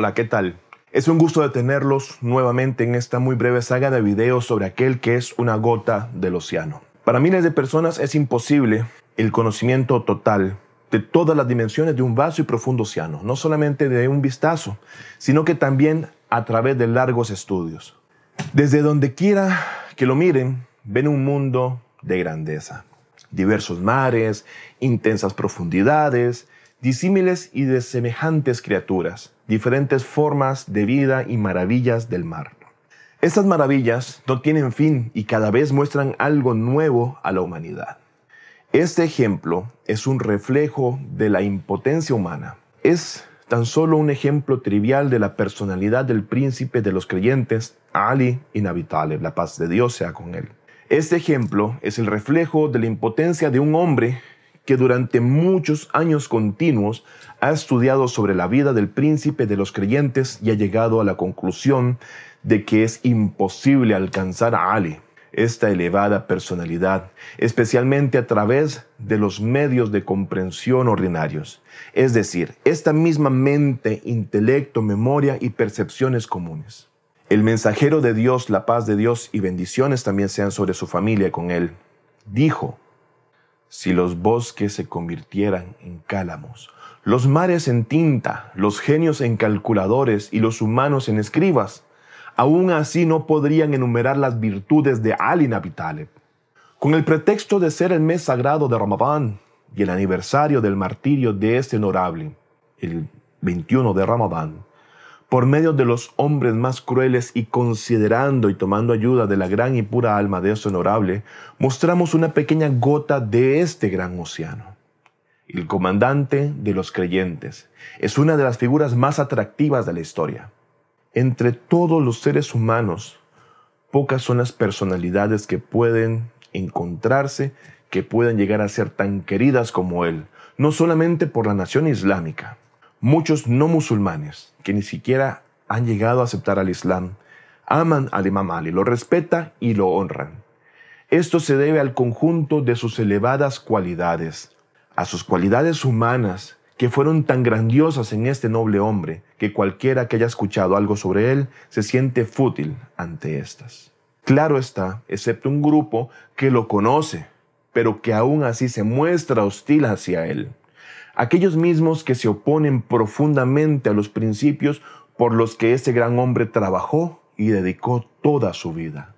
Hola, ¿qué tal? Es un gusto de tenerlos nuevamente en esta muy breve saga de videos sobre aquel que es una gota del océano. Para miles de personas es imposible el conocimiento total de todas las dimensiones de un vasto y profundo océano, no solamente de un vistazo, sino que también a través de largos estudios. Desde donde quiera que lo miren, ven un mundo de grandeza. Diversos mares, intensas profundidades, disímiles y de semejantes criaturas, diferentes formas de vida y maravillas del mar. Estas maravillas no tienen fin y cada vez muestran algo nuevo a la humanidad. Este ejemplo es un reflejo de la impotencia humana. Es tan solo un ejemplo trivial de la personalidad del príncipe de los creyentes, Ali inhabitable, la paz de Dios sea con él. Este ejemplo es el reflejo de la impotencia de un hombre que durante muchos años continuos ha estudiado sobre la vida del príncipe de los creyentes y ha llegado a la conclusión de que es imposible alcanzar a Ali, esta elevada personalidad, especialmente a través de los medios de comprensión ordinarios, es decir, esta misma mente, intelecto, memoria y percepciones comunes. El mensajero de Dios, la paz de Dios y bendiciones también sean sobre su familia con él, dijo, si los bosques se convirtieran en cálamos, los mares en tinta, los genios en calculadores y los humanos en escribas, aún así no podrían enumerar las virtudes de Ali Nabi Con el pretexto de ser el mes sagrado de Ramadán y el aniversario del martirio de este honorable, el 21 de Ramadán, por medio de los hombres más crueles y considerando y tomando ayuda de la gran y pura alma de este honorable, mostramos una pequeña gota de este gran océano. El comandante de los creyentes es una de las figuras más atractivas de la historia. Entre todos los seres humanos, pocas son las personalidades que pueden encontrarse, que puedan llegar a ser tan queridas como él, no solamente por la nación islámica, Muchos no musulmanes que ni siquiera han llegado a aceptar al Islam aman al Imam Ali, lo respetan y lo honran. Esto se debe al conjunto de sus elevadas cualidades, a sus cualidades humanas que fueron tan grandiosas en este noble hombre que cualquiera que haya escuchado algo sobre él se siente fútil ante estas. Claro está, excepto un grupo que lo conoce, pero que aún así se muestra hostil hacia él aquellos mismos que se oponen profundamente a los principios por los que ese gran hombre trabajó y dedicó toda su vida.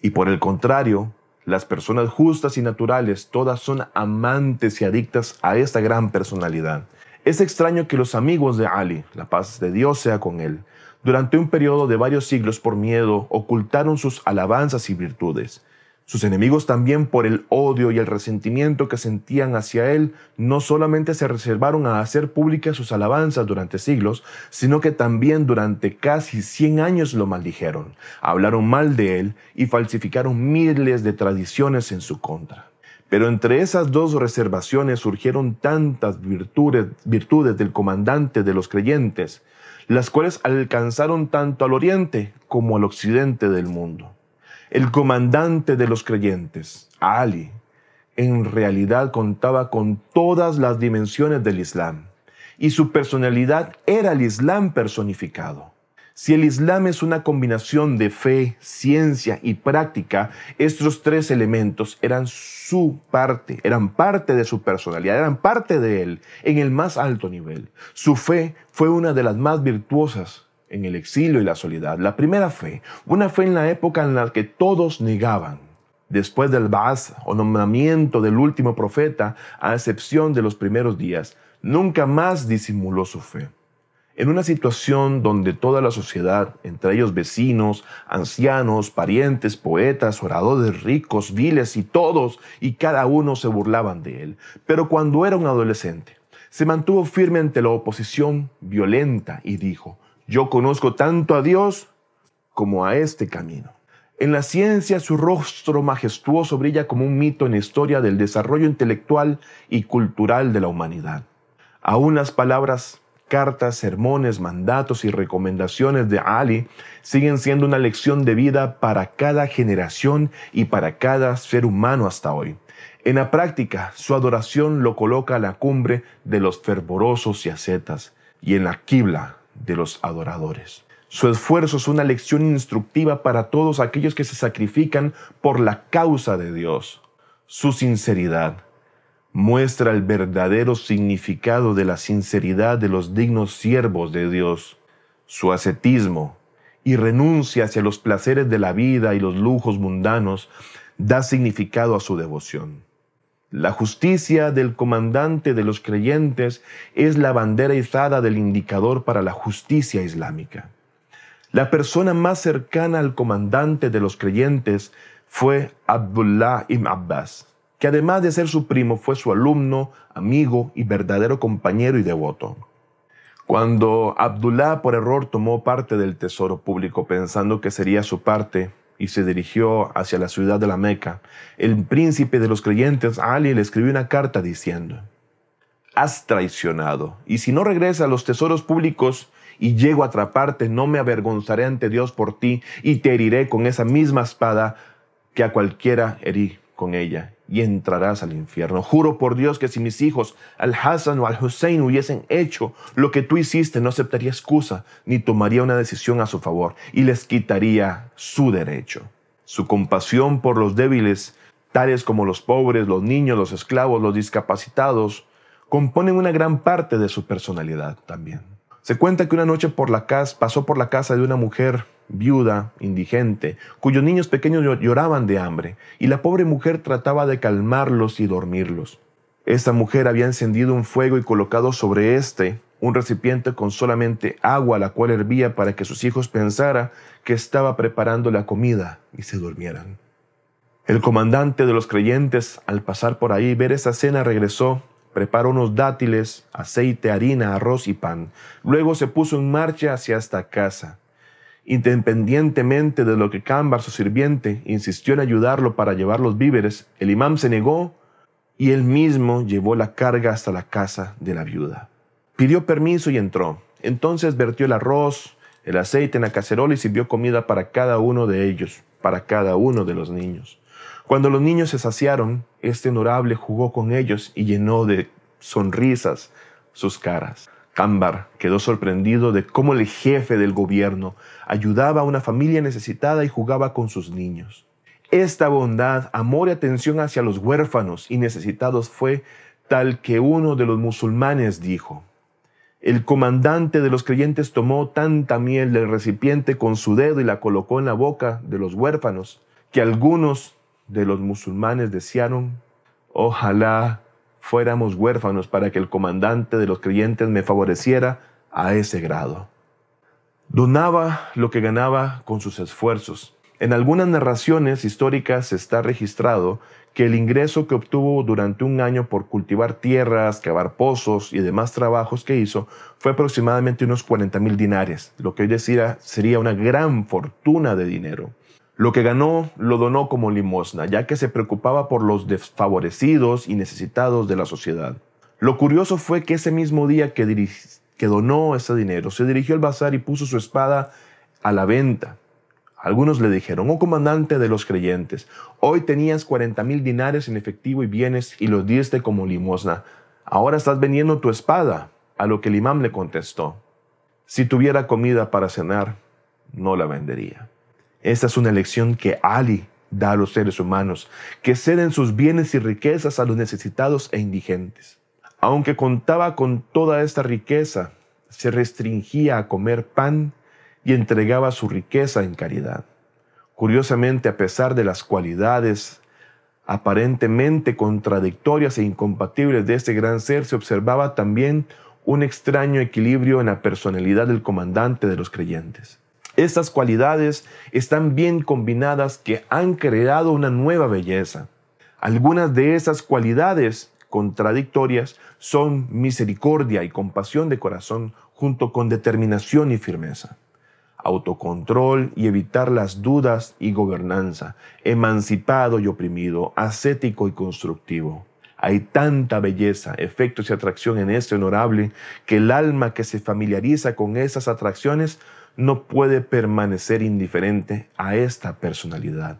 Y por el contrario, las personas justas y naturales todas son amantes y adictas a esta gran personalidad. Es extraño que los amigos de Ali, la paz de Dios sea con él, durante un periodo de varios siglos por miedo ocultaron sus alabanzas y virtudes, sus enemigos también por el odio y el resentimiento que sentían hacia él, no solamente se reservaron a hacer públicas sus alabanzas durante siglos, sino que también durante casi 100 años lo maldijeron, hablaron mal de él y falsificaron miles de tradiciones en su contra. Pero entre esas dos reservaciones surgieron tantas virtudes, virtudes del comandante de los creyentes, las cuales alcanzaron tanto al oriente como al occidente del mundo. El comandante de los creyentes, Ali, en realidad contaba con todas las dimensiones del Islam y su personalidad era el Islam personificado. Si el Islam es una combinación de fe, ciencia y práctica, estos tres elementos eran su parte, eran parte de su personalidad, eran parte de él en el más alto nivel. Su fe fue una de las más virtuosas en el exilio y la soledad. La primera fe, una fe en la época en la que todos negaban. Después del Baz o nombramiento del último profeta, a excepción de los primeros días, nunca más disimuló su fe. En una situación donde toda la sociedad, entre ellos vecinos, ancianos, parientes, poetas, oradores ricos, viles y todos y cada uno se burlaban de él. Pero cuando era un adolescente, se mantuvo firme ante la oposición violenta y dijo, yo conozco tanto a Dios como a este camino. En la ciencia su rostro majestuoso brilla como un mito en la historia del desarrollo intelectual y cultural de la humanidad. Aún las palabras, cartas, sermones, mandatos y recomendaciones de Ali siguen siendo una lección de vida para cada generación y para cada ser humano hasta hoy. En la práctica, su adoración lo coloca a la cumbre de los fervorosos y ascetas y en la quibla de los adoradores. Su esfuerzo es una lección instructiva para todos aquellos que se sacrifican por la causa de Dios. Su sinceridad muestra el verdadero significado de la sinceridad de los dignos siervos de Dios. Su ascetismo y renuncia hacia los placeres de la vida y los lujos mundanos da significado a su devoción. La justicia del comandante de los creyentes es la bandera izada del indicador para la justicia islámica. La persona más cercana al comandante de los creyentes fue Abdullah ibn Abbas, que además de ser su primo fue su alumno, amigo y verdadero compañero y devoto. Cuando Abdullah por error tomó parte del tesoro público pensando que sería su parte y se dirigió hacia la ciudad de la Meca, el príncipe de los creyentes, Ali, le escribió una carta diciendo, Has traicionado, y si no regresa a los tesoros públicos, y llego a atraparte, no me avergonzaré ante Dios por ti y te heriré con esa misma espada que a cualquiera herí con ella y entrarás al infierno. Juro por Dios que si mis hijos, al-Hassan o al-Hussein, hubiesen hecho lo que tú hiciste, no aceptaría excusa ni tomaría una decisión a su favor y les quitaría su derecho. Su compasión por los débiles, tales como los pobres, los niños, los esclavos, los discapacitados, componen una gran parte de su personalidad también. Se cuenta que una noche por la casa, pasó por la casa de una mujer viuda, indigente, cuyos niños pequeños lloraban de hambre, y la pobre mujer trataba de calmarlos y dormirlos. Esta mujer había encendido un fuego y colocado sobre éste un recipiente con solamente agua, la cual hervía para que sus hijos pensara que estaba preparando la comida y se durmieran. El comandante de los creyentes, al pasar por ahí ver esa cena, regresó preparó unos dátiles, aceite, harina, arroz y pan. Luego se puso en marcha hacia esta casa. Independientemente de lo que Cambar, su sirviente, insistió en ayudarlo para llevar los víveres, el imán se negó y él mismo llevó la carga hasta la casa de la viuda. Pidió permiso y entró. Entonces vertió el arroz, el aceite en la cacerola y sirvió comida para cada uno de ellos, para cada uno de los niños. Cuando los niños se saciaron, este honorable jugó con ellos y llenó de sonrisas sus caras. Cámbar quedó sorprendido de cómo el jefe del gobierno ayudaba a una familia necesitada y jugaba con sus niños. Esta bondad, amor y atención hacia los huérfanos y necesitados fue tal que uno de los musulmanes dijo, el comandante de los creyentes tomó tanta miel del recipiente con su dedo y la colocó en la boca de los huérfanos, que algunos de los musulmanes desearon, ojalá fuéramos huérfanos para que el comandante de los creyentes me favoreciera a ese grado. Donaba lo que ganaba con sus esfuerzos. En algunas narraciones históricas está registrado que el ingreso que obtuvo durante un año por cultivar tierras, cavar pozos y demás trabajos que hizo fue aproximadamente unos 40 mil dinares, lo que hoy decía sería una gran fortuna de dinero. Lo que ganó lo donó como limosna, ya que se preocupaba por los desfavorecidos y necesitados de la sociedad. Lo curioso fue que ese mismo día que, donó ese dinero, se dirigió al bazar y puso su espada a la venta. Algunos le dijeron, oh comandante de los creyentes, hoy tenías 40 mil dinares en efectivo y bienes y los diste como limosna. Ahora estás vendiendo tu espada. A lo que el imán le contestó, si tuviera comida para cenar, no la vendería. Esta es una lección que Ali da a los seres humanos, que ceden sus bienes y riquezas a los necesitados e indigentes. Aunque contaba con toda esta riqueza, se restringía a comer pan y entregaba su riqueza en caridad. Curiosamente, a pesar de las cualidades aparentemente contradictorias e incompatibles de este gran ser, se observaba también un extraño equilibrio en la personalidad del comandante de los creyentes. Estas cualidades están bien combinadas que han creado una nueva belleza. Algunas de esas cualidades contradictorias son misericordia y compasión de corazón junto con determinación y firmeza, autocontrol y evitar las dudas y gobernanza, emancipado y oprimido, ascético y constructivo. Hay tanta belleza, efectos y atracción en este honorable que el alma que se familiariza con esas atracciones no puede permanecer indiferente a esta personalidad.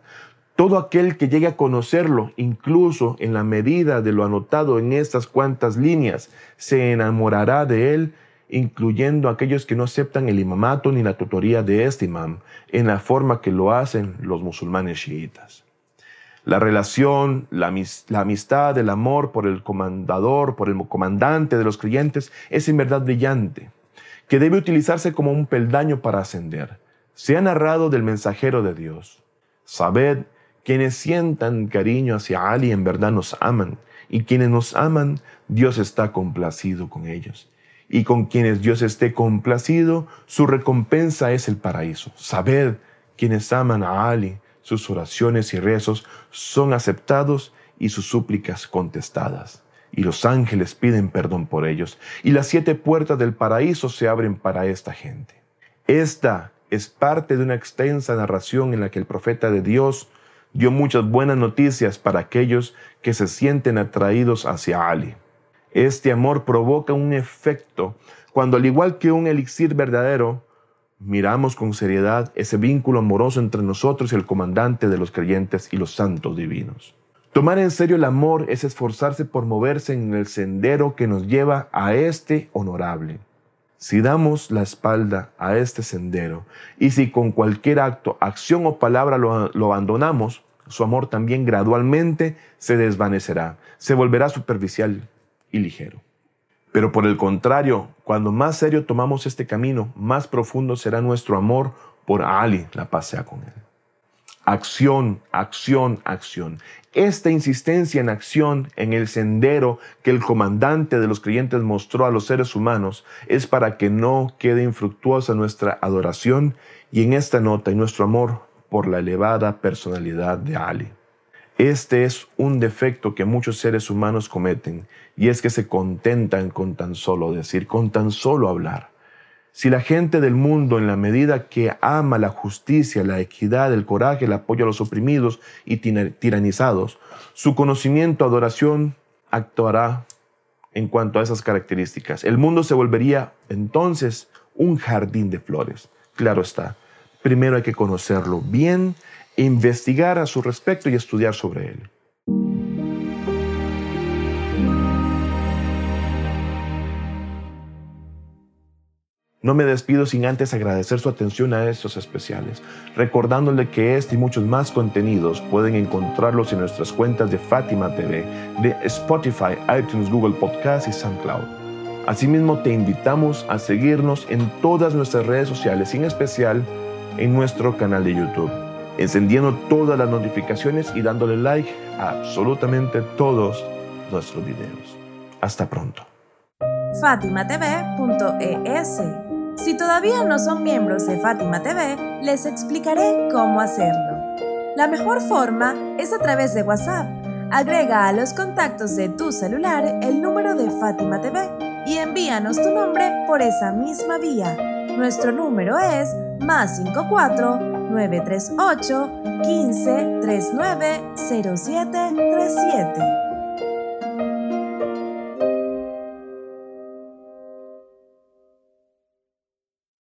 Todo aquel que llegue a conocerlo, incluso en la medida de lo anotado en estas cuantas líneas, se enamorará de él incluyendo aquellos que no aceptan el imamato ni la tutoría de este imam, en la forma que lo hacen los musulmanes chiitas. La relación, la, la, amistad, el amor por el comandador, por el comandante de los creyentes es en verdad brillante, que debe utilizarse como un peldaño para ascender. Se ha narrado del mensajero de Dios. Sabed, quienes sientan cariño hacia Ali en verdad nos aman, y quienes nos aman, Dios está complacido con ellos. Y con quienes Dios esté complacido, su recompensa es el paraíso. Sabed, quienes aman a Ali, sus oraciones y rezos son aceptados y sus súplicas contestadas. Y los ángeles piden perdón por ellos. Y las siete puertas del paraíso se abren para esta gente. Esta es parte de una extensa narración en la que el profeta de Dios dio muchas buenas noticias para aquellos que se sienten atraídos hacia Ali. Este amor provoca un efecto cuando al igual que un elixir verdadero, miramos con seriedad ese vínculo amoroso entre nosotros y el comandante de los creyentes y los santos divinos. Tomar en serio el amor es esforzarse por moverse en el sendero que nos lleva a este honorable. Si damos la espalda a este sendero y si con cualquier acto, acción o palabra lo, abandonamos, su amor también gradualmente se desvanecerá, se volverá superficial y ligero. Pero por el contrario, cuando más serio tomamos este camino, más profundo será nuestro amor por Ali, la paz sea con él. Acción, acción, acción. Esta insistencia en acción en el sendero que el comandante de los creyentes mostró a los seres humanos es para que no quede infructuosa nuestra adoración y en esta nota y nuestro amor por la elevada personalidad de Ali. Este es un defecto que muchos seres humanos cometen y es que se contentan con tan solo decir, con tan solo hablar. Si la gente del mundo, en la medida que ama la justicia, la equidad, el coraje, el apoyo a los oprimidos y tiranizados, su conocimiento, adoración, actuará en cuanto a esas características. El mundo se volvería entonces un jardín de flores. Claro está, primero hay que conocerlo bien, investigar a su respecto y estudiar sobre él. No me despido sin antes agradecer su atención a estos especiales, recordándole que este y muchos más contenidos pueden encontrarlos en nuestras cuentas de Fátima TV, de Spotify, iTunes, Google Podcast y SoundCloud. Asimismo, te invitamos a seguirnos en todas nuestras redes sociales, en especial en nuestro canal de YouTube, encendiendo todas las notificaciones y dándole like a absolutamente todos nuestros videos. Hasta pronto. FátimaTV.es Si todavía no son miembros de Fátima TV, les explicaré cómo hacerlo. La mejor forma es a través de WhatsApp. Agrega a los contactos de tu celular el número de Fátima TV y envíanos tu nombre por esa misma vía. Nuestro número es más 54 938 15 39 07 37.